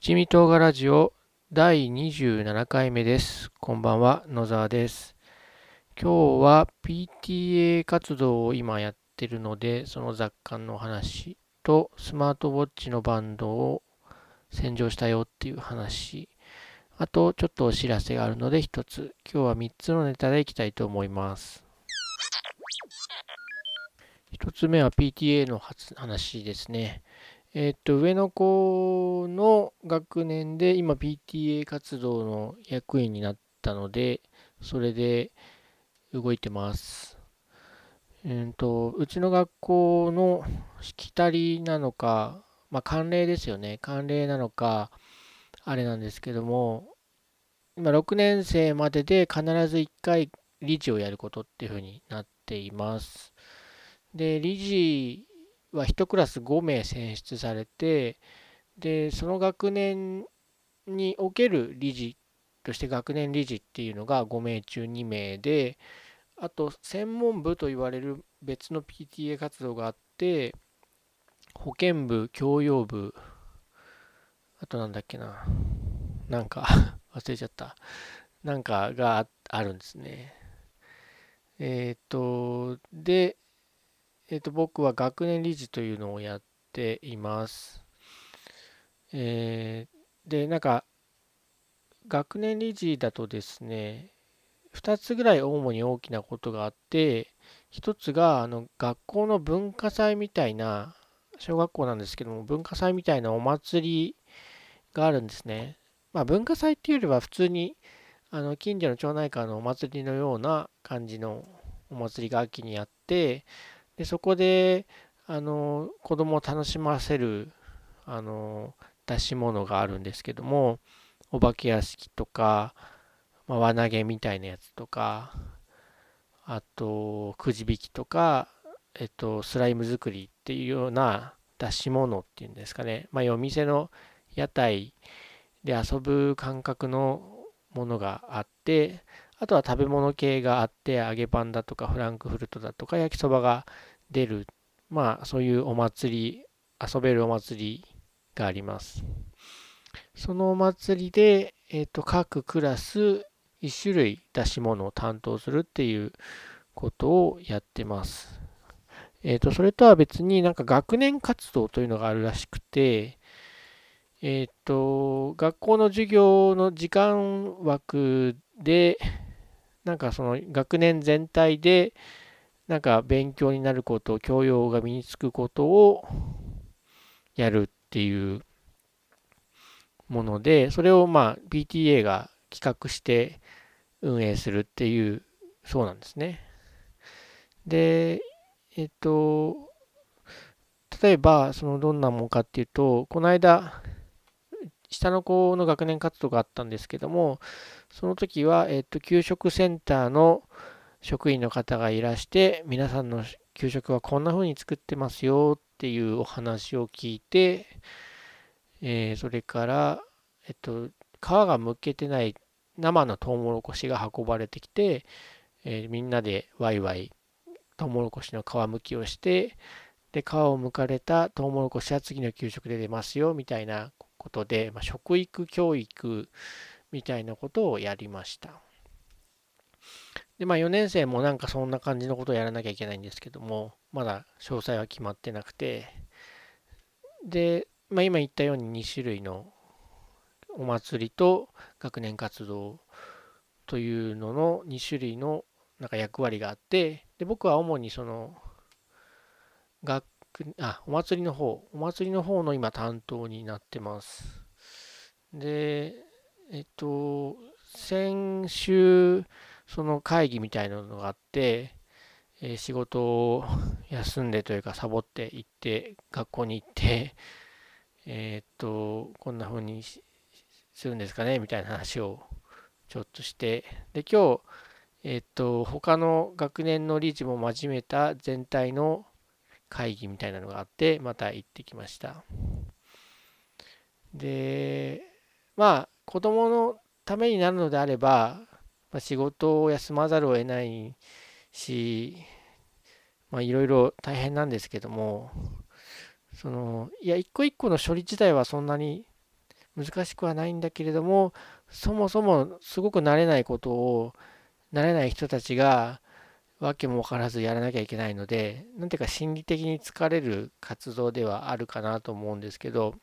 七味唐辛ラジオ第27回目です。こんばんは、野沢です。今日は PTA 活動を今やってるので、その雑感の話とスマートウォッチのバンドを洗浄したよっていう話、あとちょっとお知らせがあるので一つ、今日は3つのネタでいきたいと思います。一つ目は PTA の話ですね。えっと、上の子の学年で今 PTA 活動の役員になったので、それで動いてます。えっと、うちの学校のしきたりなのか、まあ慣例ですよね。慣例なのか、あれなんですけども、今6年生までで必ず1回理事をやることっていうふうになっています。で、理事は1クラス5名選出されて、で、その学年における理事として学年理事っていうのが5名中2名で、あと専門部と言われる別の PTA 活動があって、保健部、教養部、あとなんだっけな、なんか 忘れちゃった、なんかがああるんですね。えっ、と、で、えっ、と、僕は学年理事というのをやっています。えーで、なんか、学年理事だとですね、2つぐらい主に大きなことがあって、1つが、あの、学校の文化祭みたいな、小学校なんですけども、文化祭みたいなお祭りがあるんですね。まあ、文化祭っていうよりは普通に、あの、近所の町内会のお祭りのような感じのお祭りが秋にあって、で、そこで、あの、子供を楽しませる、あの、出し物があるんですけども、お化け屋敷とか、まあ、輪投げみたいなやつとか、あと、くじ引きとか、えっと、スライム作りっていうような出し物っていうんですかね。まあ、お店の屋台で遊ぶ感覚のものがあって、あとは食べ物系があって、揚げパンだとかフランクフルトだとか焼きそばが出る、まあそういうお祭り、遊べるお祭りがあります。そのお祭りで、えっ、と、各クラス1種類出し物を担当するっていうことをやってます。えっ、と、それとは別になんか学年活動というのがあるらしくて、えっ、と、学校の授業の時間枠で、なんかその学年全体で、なんか勉強になること、教養が身につくことをやるっていうもので、それをまあ PTA が企画して運営するっていう、そうなんですね。で、えっと、例えば、そのどんなもんかっていうと、この間、下の子の学年活動があったんですけども、その時は、えっと、給食センターの職員の方がいらして、皆さんの給食はこんな風に作ってますよっていうお話を聞いて、えーそれから、えっと、皮が剥けてない生のトウモロコシが運ばれてきて、えーみんなでワイワイトウモロコシの皮むきをして、で、皮を剥かれたトウモロコシは次の給食で出ますよみたいなことで、まあ、食育教育みたいなことをやりました。で、まあ4年生もなんかそんな感じのことをやらなきゃいけないんですけども、まだ詳細は決まってなくて、で、まあ今言ったように2種類のお祭りと学年活動というのの2種類のなんか役割があって、で、僕は主にその、学、あ、お祭りの方、お祭りの方の今担当になってます。で、えっと、先週、その会議みたいなのがあって、えー仕事を休んでというかサボって行って、学校に行って、えーっと、こんな風にするんですかねみたいな話をちょっとして、で、今日、えーっと、他の学年の理事も交めた全体の会議みたいなのがあって、また行ってきました。で、まあ、子供のためになるのであれば、まあ、仕事を休まざるを得ないし、まあ、いろいろ大変なんですけども、その、いや、一個一個の処理自体はそんなに難しくはないんだけれども、そもそもすごく慣れないことを、慣れない人たちが、わけも分からずやらなきゃいけないので、なんていうか心理的に疲れる活動ではあるかなと思うんですけど、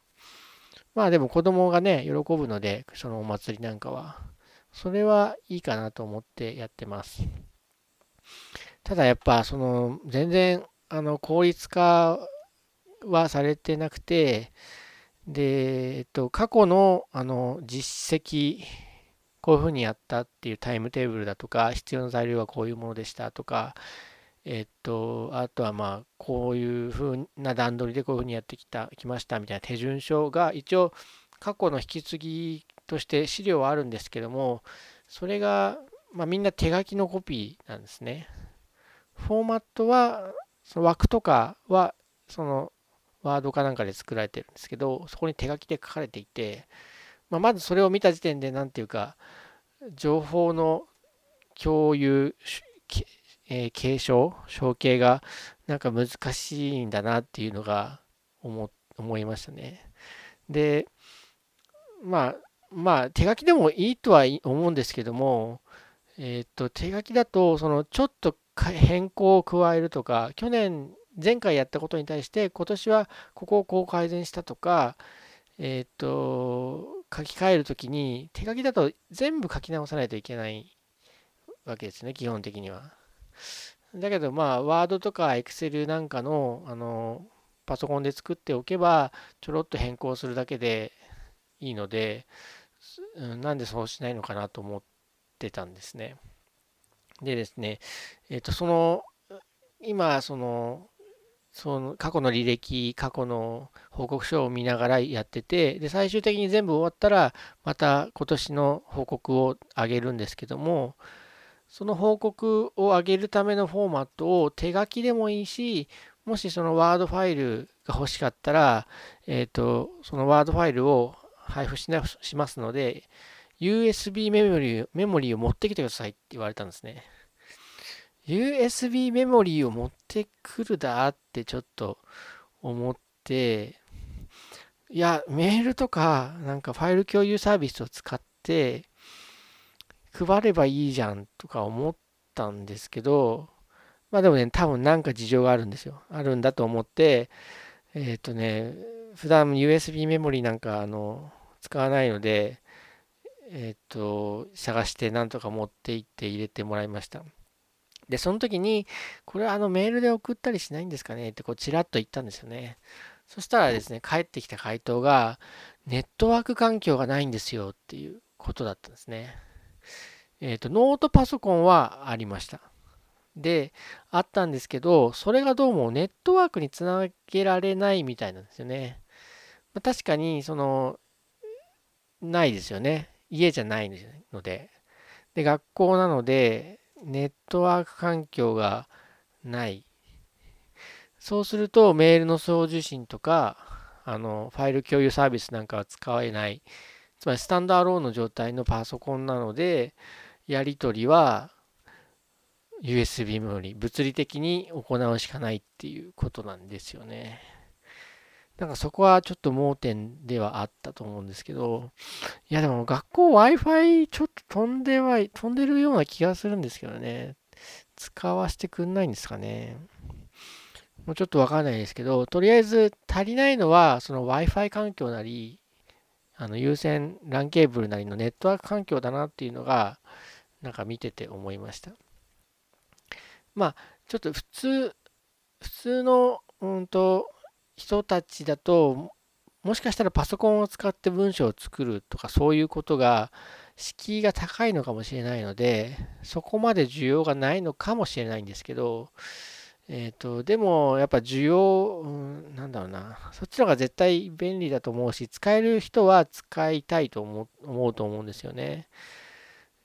まあでも子供がね、喜ぶので、そのお祭りなんかは。それはいいかなと思ってやってます。ただやっぱ、その、全然、あの、効率化はされてなくて、で、えっと、過去の、あの、実績、こういうふうにやったっていうタイムテーブルだとか、必要な材料はこういうものでしたとか、えっと、あとはまあ、こういうふうな段取りでこういうふうにやってきた、きましたみたいな手順書が一応過去の引き継ぎとして資料はあるんですけども、それが、まあ、みんな手書きのコピーなんですね。フォーマットは、その枠とかは、そのワードかなんかで作られてるんですけど、そこに手書きで書かれていて、まあ、まずそれを見た時点で、何ていうか、情報の共有、えー、継承、承継がなんか難しいんだなっていうのが思思いましたね。で、まあ、まあ、手書きでもいいとは思うんですけども、えっ、と、手書きだと、その、ちょっと変更を加えるとか、去年前回やったことに対して今年はここをこう改善したとか、えっ、と、書き換えるときに手書きだと全部書き直さないといけないわけですね、基本的には。だけど、まあ、ワードとかエクセルなんかの、あの、パソコンで作っておけば、ちょろっと変更するだけでいいので、なんでそうしないのかなと思ってたんですね。でですね、えっ、ー、と、その、今、その、その過去の履歴、過去の報告書を見ながらやってて、で、最終的に全部終わったら、また今年の報告を上げるんですけども、その報告を上げるためのフォーマットを手書きでもいいし、もしそのワードファイルが欲しかったら、えっ、ー、と、そのワードファイルを配布しなしますので、USB メモリーメモリーを持ってきてくださいって言われたんですね。USB メモリーを持ってくるだってちょっと思って、いや、メールとか、なんかファイル共有サービスを使って、配ればいいじゃんとか思ったんですけど、まあでもね、多分なんか事情があるんですよ。あるんだと思って、えっ、ー、とね、普段 USB メモリーなんかあの使わないので、えっ、と、探してなんとか持って行って入れてもらいました。で、その時に、これはあのメールで送ったりしないんですかね？ってこうちらっと言ったんですよね。そしたらですね、返ってきた回答が、ネットワーク環境がないんですよっていうことだったんですね。えっ、ー、と、ノートパソコンはありました。で、あったんですけど、それがどうもネットワークにつなげられないみたいなんですよね。まあ、確かに、その、ないですよね。家じゃないので。で、学校なので、ネットワーク環境がない。そうするとメールの送受信とか、あの、ファイル共有サービスなんかは使えない。つまりスタンドアローンの状態のパソコンなので、やり取りは USB メモリ、物理的に行うしかないっていうことなんですよね。なんかそこはちょっと盲点ではあったと思うんですけど、いやでも学校 Wi-Fi ちょっと飛んでは、飛んでるような気がするんですけどね。使わせてくんないんですかね。もうちょっとわかんないですけど、とりあえず足りないのは、その Wi-Fi 環境なり、あの有線 LAN ケーブルなりのネットワーク環境だなっていうのが、なんか見てて思いました。まあ、ちょっと普通、普通の、うんと、人たちだと、もしかしたらパソコンを使って文章を作るとかそういうことが敷居が高いのかもしれないので、そこまで需要がないのかもしれないんですけど、えっ、と、でもやっぱ需要、なんだろうな、そっちの方が絶対便利だと思うし、使える人は使いたいと思うと思うんですよね。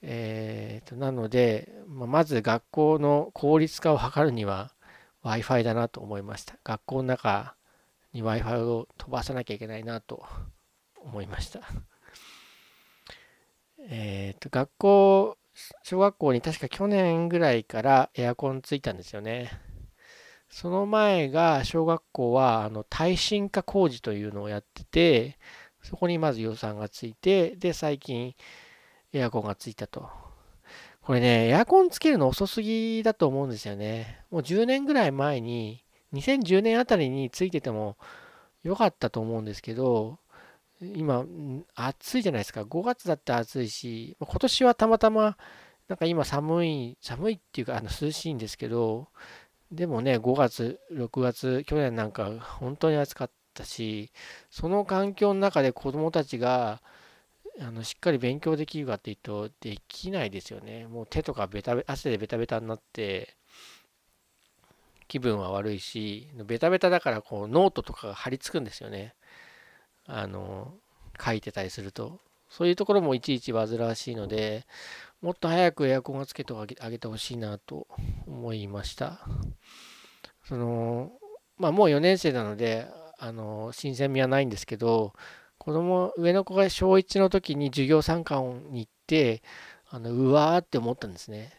えっ、ー、と、なので、まあまず学校の効率化を図るには Wi-Fi だなと思いました。学校の中に Wi-Fi を飛ばさなきゃいけないなと思いました。えっ、と、学校、小学校に確か去年ぐらいからエアコンついたんですよね。その前が小学校はあの耐震化工事というのをやってて、そこにまず予算がついて、で、最近エアコンがついたと。これね、エアコンつけるの遅すぎだと思うんですよね。もう10年ぐらい前に、2010年あたりについてても良かったと思うんですけど、今、暑いじゃないですか。5月だって暑いし、今年はたまたま、なんか今寒い、寒いっていうか、あの涼しいんですけど、でもね、5月、6月、去年なんか本当に暑かったし、その環境の中で子供たちが、あのしっかり勉強できるかっていうと、できないですよね。もう手とかベタベ汗でベタベタになって、気分は悪いし、ベタベタだからこうノートとかが貼り付くんですよね。あの、書いてたりすると。そういうところもいちいち煩わしいので、もっと早くエアコンをつけてあげてほしいなと思いました。その、まあもう4年生なので、あの、新鮮味はないんですけど、子供、上の子が小1の時に授業参観に行って、あの、うわーって思ったんですね。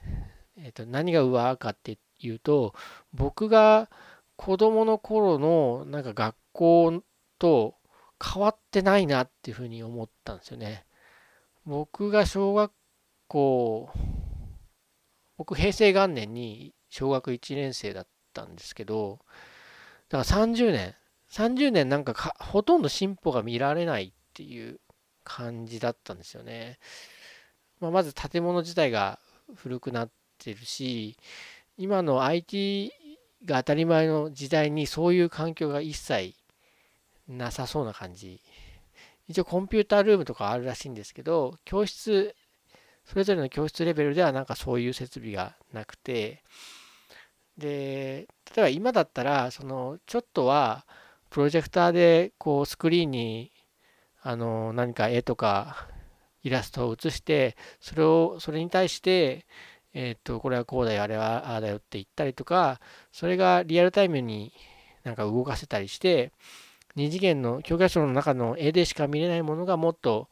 えっ、と、何がうわーかっていうと、僕が子供の頃のなんか学校と変わってないなっていうふうに思ったんですよね。僕が小学校、僕平成元年に小学1年生だったんですけど、だから30年、30年なんかほとんど進歩が見られないっていう感じだったんですよね。まあ、まず建物自体が古くなってるし、今の IT が当たり前の時代にそういう環境が一切なさそうな感じ。一応コンピュータールームとかあるらしいんですけど、教室、それぞれの教室レベルではなんかそういう設備がなくて、で、例えば今だったら、そのちょっとはプロジェクターでこうスクリーンにあの何か絵とかイラストを映して、それを、それに対して、えっ、と、これはこうだよ、あれはああだよって言ったりとか、それがリアルタイムになんか動かせたりして、二次元の教科書の中の絵でしか見れないものがもっと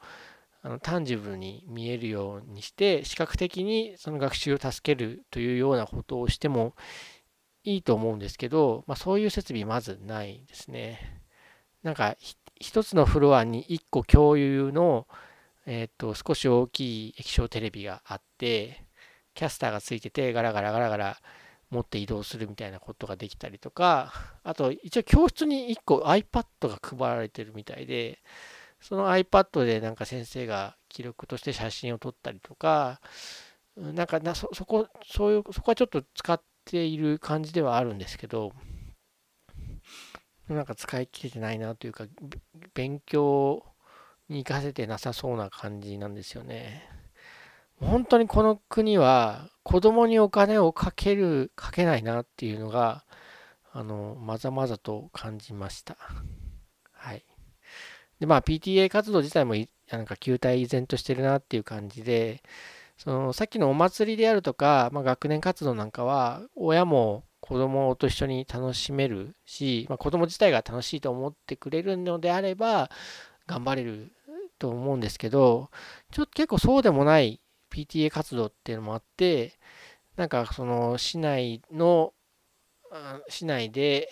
あのタンジブルに見えるようにして視覚的にその学習を助けるというようなことをしてもいいと思うんですけど、まあ、そういう設備まずないですね。なんか一つのフロアに1個共有の、えー、と少し大きい液晶テレビがあってキャスターがついててガラガラガラガラ持って移動するみたいなことができたりとか、あと一応教室に1個 iPad が配られてるみたいで、その iPad でなんか先生が記録として写真を撮ったりとか、なんかなそそこ、そういう、そこはちょっと使っている感じではあるんですけど、なんか使い切れてないなというか、勉強に活かせてなさそうな感じなんですよね。本当にこの国は子供にお金をかける、かけないなっていうのが、あの、まざまざと感じました。はい。で、まあ PTA 活動自体もなんか球体依然としてるなっていう感じで、そのさっきのお祭りであるとか、まあ、学年活動なんかは親も子供と一緒に楽しめるし、まあ、子供自体が楽しいと思ってくれるのであれば頑張れると思うんですけど、ちょっと結構そうでもない PTA 活動っていうのもあって、なんかその市内の、市内で、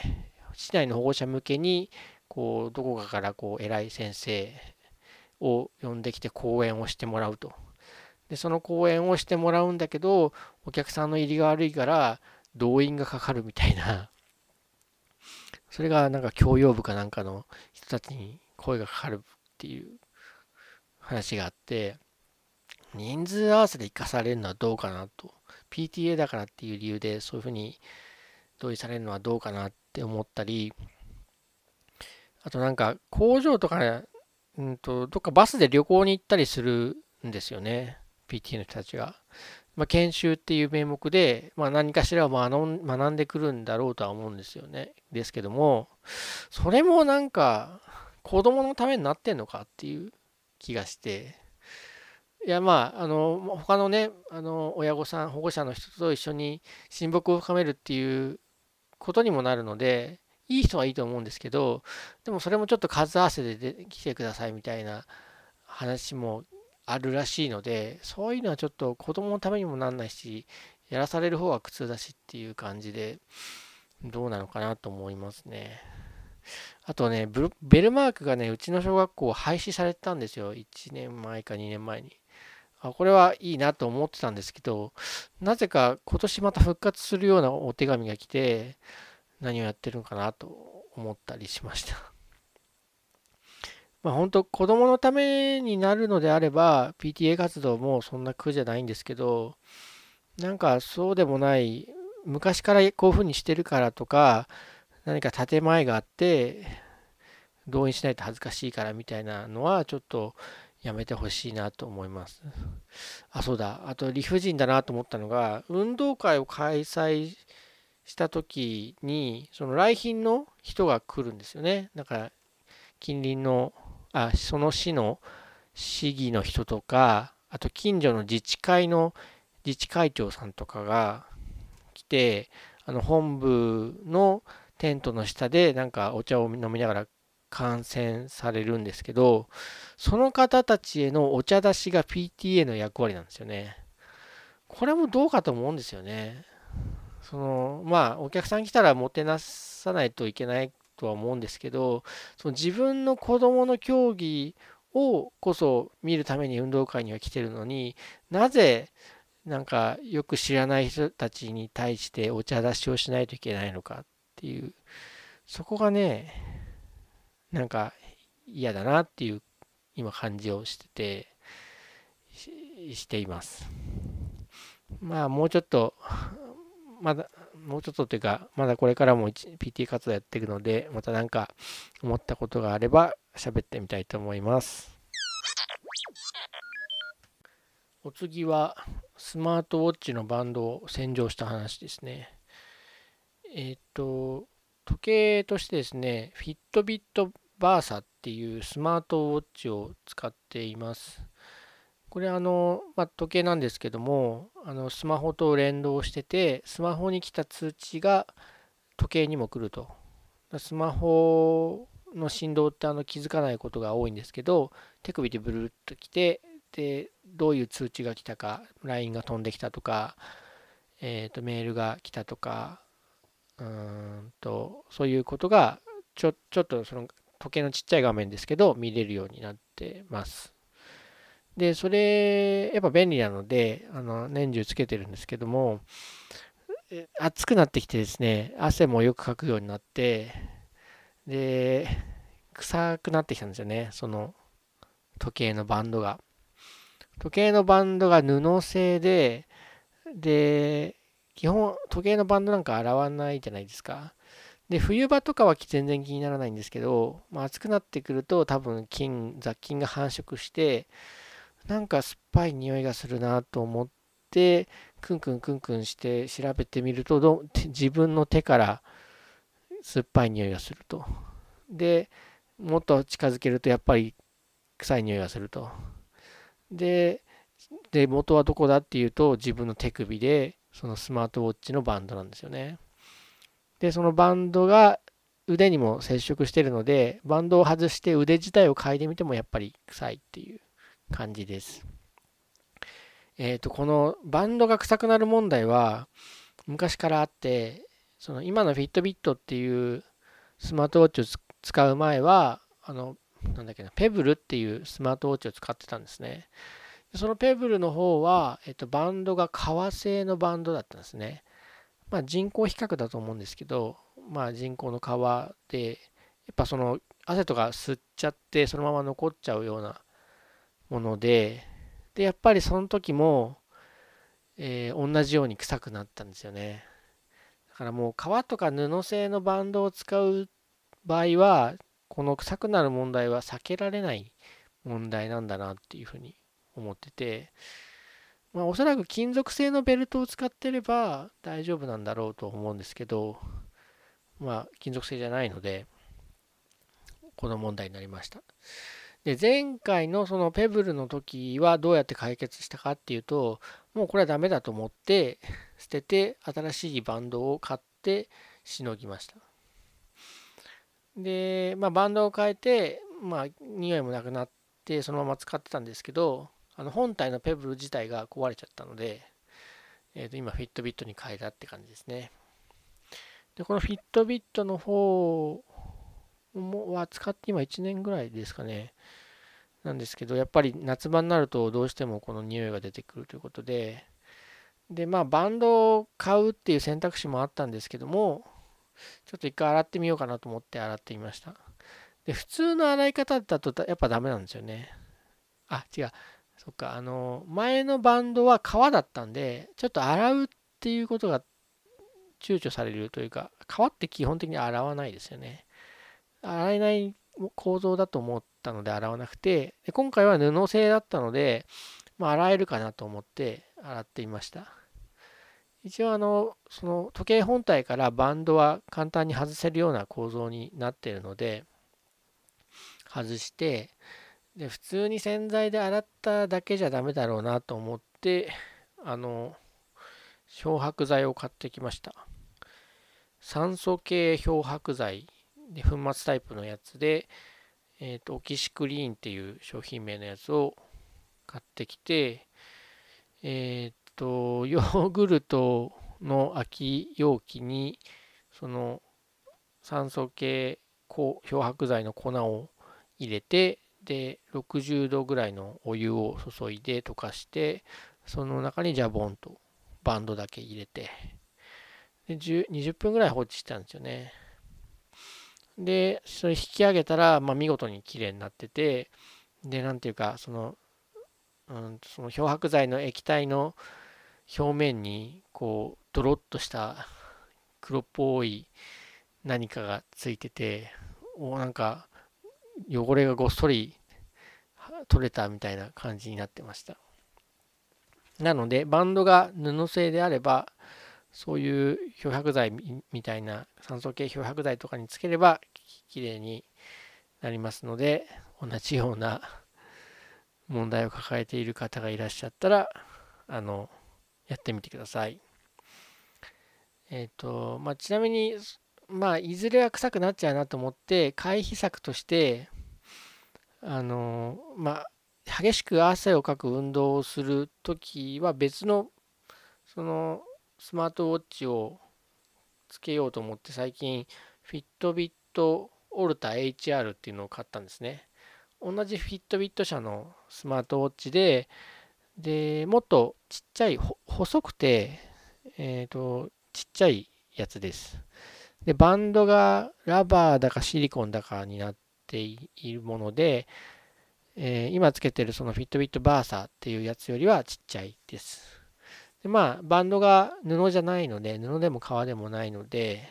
市内の保護者向けに、こう、どこかからこう、偉い先生を呼んできて講演をしてもらうと。で、その講演をしてもらうんだけど、お客さんの入りが悪いから、動員がかかるみたいな、それがなんか教養部かなんかの人たちに声がかかるっていう話があって、人数合わせで生かされるのはどうかなと。PTA だからっていう理由でそういうふうに同意されるのはどうかなって思ったり、あとなんか工場とか、ねうんと、どっかバスで旅行に行ったりするんですよね。PTA の人たちが。まあ、研修っていう名目で、まあ、何かしらを学んでくるんだろうとは思うんですよね。ですけども、それもなんか子供のためになってんのかっていう気がして、いやまあ、あの他のねあの親御さん保護者の人と一緒に親睦を深めるっていうことにもなるのでいい人はいいと思うんですけどでもそれもちょっと数合わせで来てくださいみたいな話もあるらしいのでそういうのはちょっと子供のためにもなんないしやらされる方は苦痛だしっていう感じでどうなのかなと思いますね。あとね、ベルマークがね、うちの小学校廃止されたんですよ。1年前か2年前に。あこれはいいなと思ってたんですけど、なぜか今年また復活するようなお手紙が来て、何をやってるのかなと思ったりしました。まあ本当、子供のためになるのであれば、PTA 活動もそんな苦じゃないんですけど、なんかそうでもない、昔からこういうふうにしてるからとか、何か建前があって、動員しないと恥ずかしいからみたいなのはちょっとやめてほしいなと思います。あ、そうだ。あと理不尽だなと思ったのが、運動会を開催した時に、その来賓の人が来るんですよね。だから、近隣の、あ、その市の市議の人とか、あと近所の自治会の自治会長さんとかが来て、あの本部のテントの下でなんかお茶を飲みながら観戦されるんですけど、その方たちへのお茶出しが PTA の役割なんですよね。これもどうかと思うんですよね。そのまあお客さん来たらもてなさないといけないとは思うんですけどその自分の子供の競技をこそ見るために運動会には来てるのになぜなんかよく知らない人たちに対してお茶出しをしないといけないのかっていうそこがねなんか嫌だなっていう今感じをしててしています。まあもうちょっとまだもうちょっとというかまだこれからも PT 活動やっていくのでまた何か思ったことがあれば喋ってみたいと思います。お次はスマートウォッチのバンドを洗浄した話ですね。えっ、ー、と時計としてですねフィットビットバーサっていうスマートウォッチを使っています。これあの、まあ、時計なんですけどもあのスマホと連動しててスマホに来た通知が時計にも来るとスマホの振動ってあの気づかないことが多いんですけど手首でブルーっと来てでどういう通知が来たか LINE が飛んできたとか、えー、とメールが来たとかうんとそういうことがちょちょっとその時計のちっちゃい画面ですけど、見れるようになってます。で、それ、やっぱ便利なので、あの年中つけてるんですけども、暑くなってきてですね、汗もよくかくようになって、で、臭くなってきたんですよね、その時計のバンドが。時計のバンドが布製で、で、基本、時計のバンドなんか洗わないじゃないですか。で、冬場とかは全然気にならないんですけど、まあ、暑くなってくると多分菌、雑菌が繁殖して、なんか酸っぱい匂いがするなと思って、クンクンクンクンして調べてみるとど、自分の手から酸っぱい匂いがすると。で、もっと近づけるとやっぱり臭い匂いがすると。で、で元はどこだっていうと自分の手首でそのスマートウォッチのバンドなんですよね。で、そのバンドが腕にも接触してるので、バンドを外して腕自体を嗅いでみてもやっぱり臭いっていう感じです。えっ、ー、と、このバンドが臭くなる問題は昔からあって、その今のフィットビットっていうスマートウォッチを使う前は、あの、なんだっけな、ペブルっていうスマートウォッチを使ってたんですね。そのペブルの方は、えっと、バンドが革製のバンドだったんですね。まあ、人工比較だと思うんですけど、まあ、人工の皮で、やっぱその汗とか吸っちゃってそのまま残っちゃうようなもので、で、やっぱりその時も、えー、同じように臭くなったんですよね。だからもう革とか布製のバンドを使う場合は、この臭くなる問題は避けられない問題なんだなっていうふうに思ってて、まあ、おそらく金属製のベルトを使ってれば大丈夫なんだろうと思うんですけど、まあ、金属製じゃないので、この問題になりました。で、前回のそのペブルの時はどうやって解決したかっていうと、もうこれはダメだと思って、捨てて新しいバンドを買ってしのぎました。で、まあ、バンドを変えて、まあ、匂いもなくなって、そのまま使ってたんですけど、あの本体のペブル自体が壊れちゃったので、えー、と今フィットビットに変えたって感じですね。で、このフィットビットの方もは使って今1年ぐらいですかね。なんですけど、やっぱり夏場になるとどうしてもこの匂いが出てくるということで、で、まあバンドを買うっていう選択肢もあったんですけども、ちょっと一回洗ってみようかなと思って洗ってみました。で、普通の洗い方だとやっぱダメなんですよね。あ、違う。そっか、あの、前のバンドは革だったんで、ちょっと洗うっていうことが躊躇されるというか、革って基本的に洗わないですよね。洗えない構造だと思ったので洗わなくて、で今回は布製だったので、まあ、洗えるかなと思って洗ってみました。一応あの、その時計本体からバンドは簡単に外せるような構造になっているので、外して、で、普通に洗剤で洗っただけじゃダメだろうなと思って、あの、漂白剤を買ってきました。酸素系漂白剤で粉末タイプのやつで、えっ、ー、と、オキシクリーンっていう商品名のやつを買ってきて、えっ、ー、と、ヨーグルトの空き容器に、その酸素系漂白剤の粉を入れて、で、60度ぐらいのお湯を注いで溶かして、その中にジャボンとバンドだけ入れて、で20分ぐらい放置したんですよね。で、それ引き上げたら、まあ、見事に綺麗になってて、で、なんていうか、その、うん、その漂白剤の液体の表面に、こう、ドロッとした黒っぽい何かがついてて、おなんか、汚れがごっそり取れたみたいな感じになってました。なので、バンドが布製であれば、そういう漂白剤みたいな酸素系漂白剤とかにつければきれいになりますので同じような問題を抱えている方がいらっしゃったらあのやってみてください。えっ、ー、とまあちなみにまあいずれは臭くなっちゃうなと思って回避策としてあのまあ激しく汗をかく運動をするときは別のそのスマートウォッチをつけようと思って最近フィットビットオルタ HR っていうのを買ったんですね。同じフィットビット社のスマートウォッチで、で、もっとちっちゃい、細くて、えっ、ー、と、ちっちゃいやつです。で、バンドがラバーだかシリコンだかになっているもので、えー、今つけてるそのフィットビットバーサーっていうやつよりはちっちゃいです。でまあ、バンドが布じゃないので、布でも革でもないので、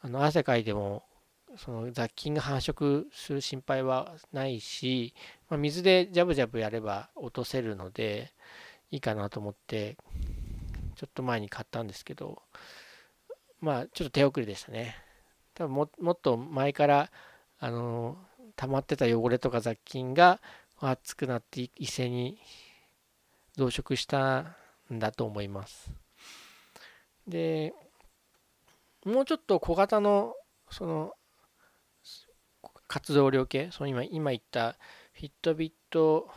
あの汗かいてもその雑菌が繁殖する心配はないし、まあ、水でジャブジャブやれば落とせるのでいいかなと思ってちょっと前に買ったんですけどまあちょっと手遅れでしたね多分ももっと前からあの溜まってた汚れとか雑菌が熱くなって一斉に増殖したんだと思います。で、もうちょっと小型のその活動量計、その今今言ったフィットビット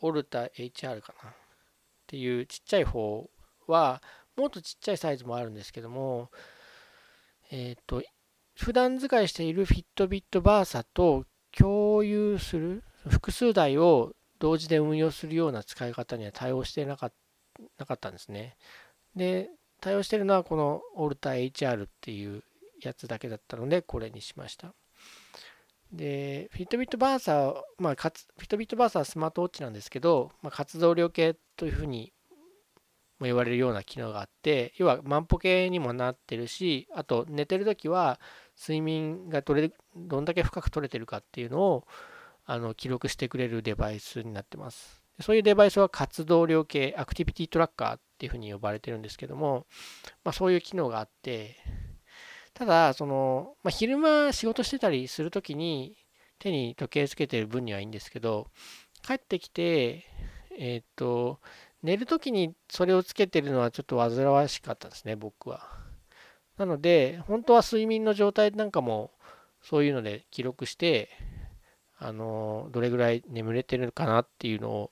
オルタ HR かな？っていうちっちゃい方はもっとちっちゃいサイズもあるんですけども、えっ、ー、と、普段使いしているフィットビットバーサと共有する複数台を同時で運用するような使い方には対応してなかったんですね。で、対応してるのはこのオルタ HR っていうやつだけだったので、これにしました。で、フィットビットバーサー、まあ、フィットビットバーサーはスマートウォッチなんですけど、まあ、活動量計というふうにも言われるような機能があって、要は万歩計にもなってるし、あと寝てるときは睡眠が取れどんだけ深く取れてるかっていうのをあの記録してくれるデバイスになってます。そういうデバイスは活動量計、アクティビティトラッカーっていうふうに呼ばれてるんですけども、まあ、そういう機能があって、ただ、その、まあ、昼間仕事してたりするときに手に時計つけてる分にはいいんですけど、帰ってきて、えっ、と、寝るときにそれをつけてるのはちょっと煩わしかったですね、僕は。なので、本当は睡眠の状態なんかもそういうので記録して、あの、どれぐらい眠れてるかなっていうのを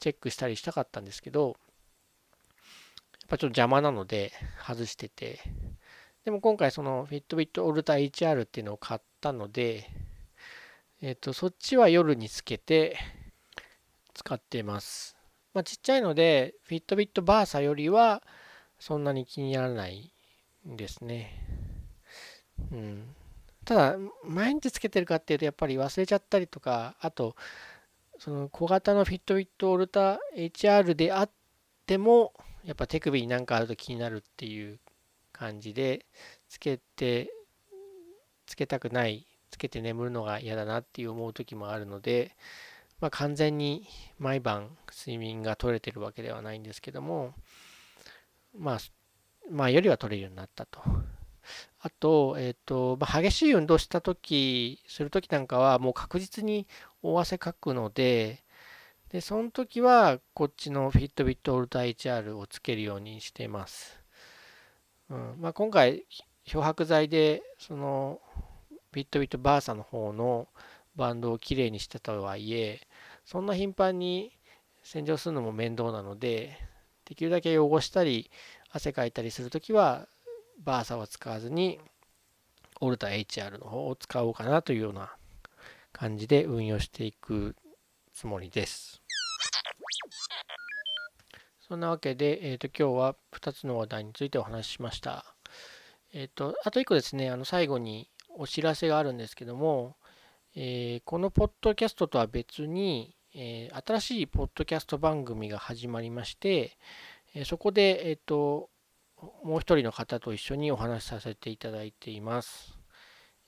チェックしたりしたかったんですけど、やっぱちょっと邪魔なので外してて、でも今回その Fitbit Ultra HR っていうのを買ったので、えっ、と、そっちは夜につけて使ってます。まあ、ちっちゃいので、フィットビットバーサよりはそんなに気にならないですね。うん。ただ、毎日つけてるかっていうと、やっぱり忘れちゃったりとか、あと、その小型のフィットビットオルタ HR であっても、やっぱ手首になんかあると気になるっていう感じで、つけて、つけたくない、つけて眠るのが嫌だなっていう思う時もあるので、まあ、完全に毎晩睡眠が取れてるわけではないんですけども、まあ、まあ、よりは取れるようになったと。あと、えっ、ー、と、まあ、激しい運動した時、する時なんかはもう確実に大汗かくので、で、その時はこっちのフィットビットオルタ HR をつけるようにしています。うんまあ、今回、漂白剤で、その、フィットビットバーサの方のバンドをきれいにしてたとはいえ、そんな頻繁に洗浄するのも面倒なので、できるだけ汚したり、汗かいたりするときは、バーサは使わずに、オルタ HR の方を使おうかなというような感じで運用していくつもりです。そんなわけで、えーと、今日は2つの話題についてお話ししました。えっ、ー、と、あと1個ですね、あの最後にお知らせがあるんですけども、えー、このポッドキャストとは別に、えー、新しいポッドキャスト番組が始まりまして、えそこで、えっ、と、もう一人の方と一緒にお話しさせていただいています。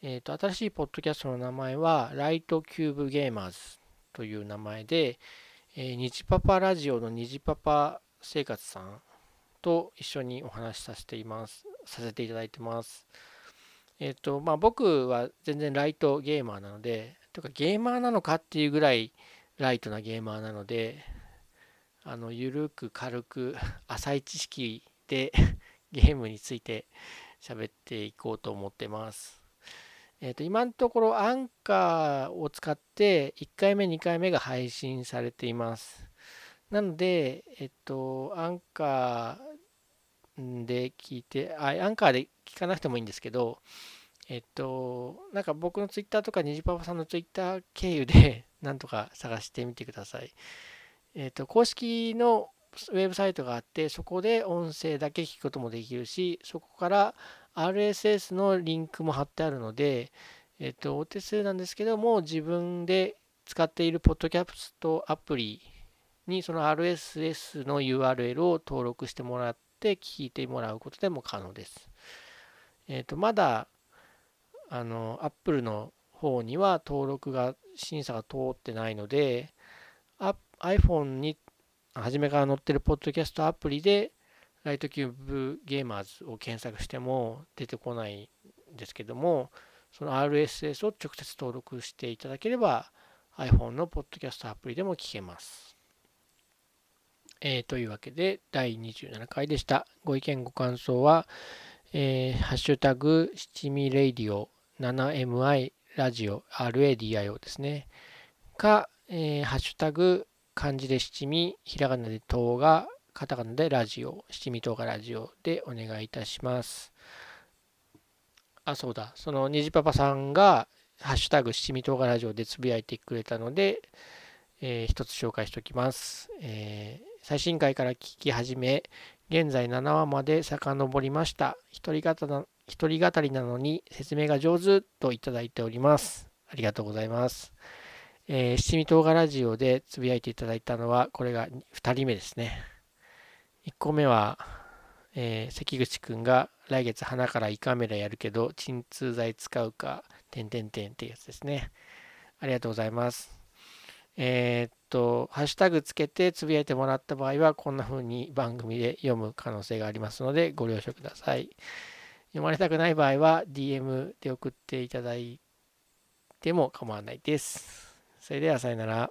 えっ、と、新しいポッドキャストの名前は、ライトキューブゲーマーズという名前で、えー、パパラジオの虹パパ生活さんと一緒にお話しさせています、させていただいてます。えっ、と、まあ僕は全然ライトゲーマーなので、とかゲーマーなのかっていうぐらいライトなゲーマーなので、あの、ゆるく軽く浅い知識で ゲームについて喋っていこうと思ってます。えっ、ー、と、今のところアンカーを使って1回目、2回目が配信されています。なので、えっと、アンカーで聞いて、あ、アンカーで聞かなくてもいいんですけど、えっと、なんか僕のツイッターとかニジパパさんのツイッター経由で なんとか探してみてください。えっと、公式のウェブサイトがあって、そこで音声だけ聞くこともできるし、そこから RSS のリンクも貼ってあるので、えっと、お手数なんですけども、自分で使っているポッドキャストアプリにその RSS の URL を登録してもらって聞いてもらうことでも可能です。えっ、と、まだ、あの、Apple の方には登録が、審査が通ってないので、iPhone に初めから載ってるポッドキャストアプリで、ライトキューブゲーマーズを検索しても出てこないんですけども、その RSS を直接登録していただければ iPhone のポッドキャストアプリでも聞けます。えー、というわけで第27回でした。ご意見ご感想は、えー、ハッシュタグ七味レイディオ 7mi ラジオ RADIO ですね。か、えー、ハッシュタグ漢字で七味、ひらがなで唐が、カタカナでラジオ、七味唐がラジオでお願いいたします。あ、そうだ。そのにじパパさんが、ハッシュタグ七味唐がラジオでつぶやいてくれたので、えー、一つ紹介しておきます、えー、最新回から聞き始め、現在7話まで遡りました。一人語りなのに説明が上手といただいております。ありがとうございます。えー、七味唐辛ラジオでつぶやいていただいたのは、これが2人目ですね。1個目は、えー、関口くんが来月鼻から胃カメラやるけど、鎮痛剤使うか、てんてんてんってやつですね。ありがとうございます。えー、っと、ハッシュタグつけてつぶやいてもらった場合は、こんな風に番組で読む可能性がありますので、ご了承ください。読まれたくない場合は、DM で送っていただいても構わないです。それではさよなら。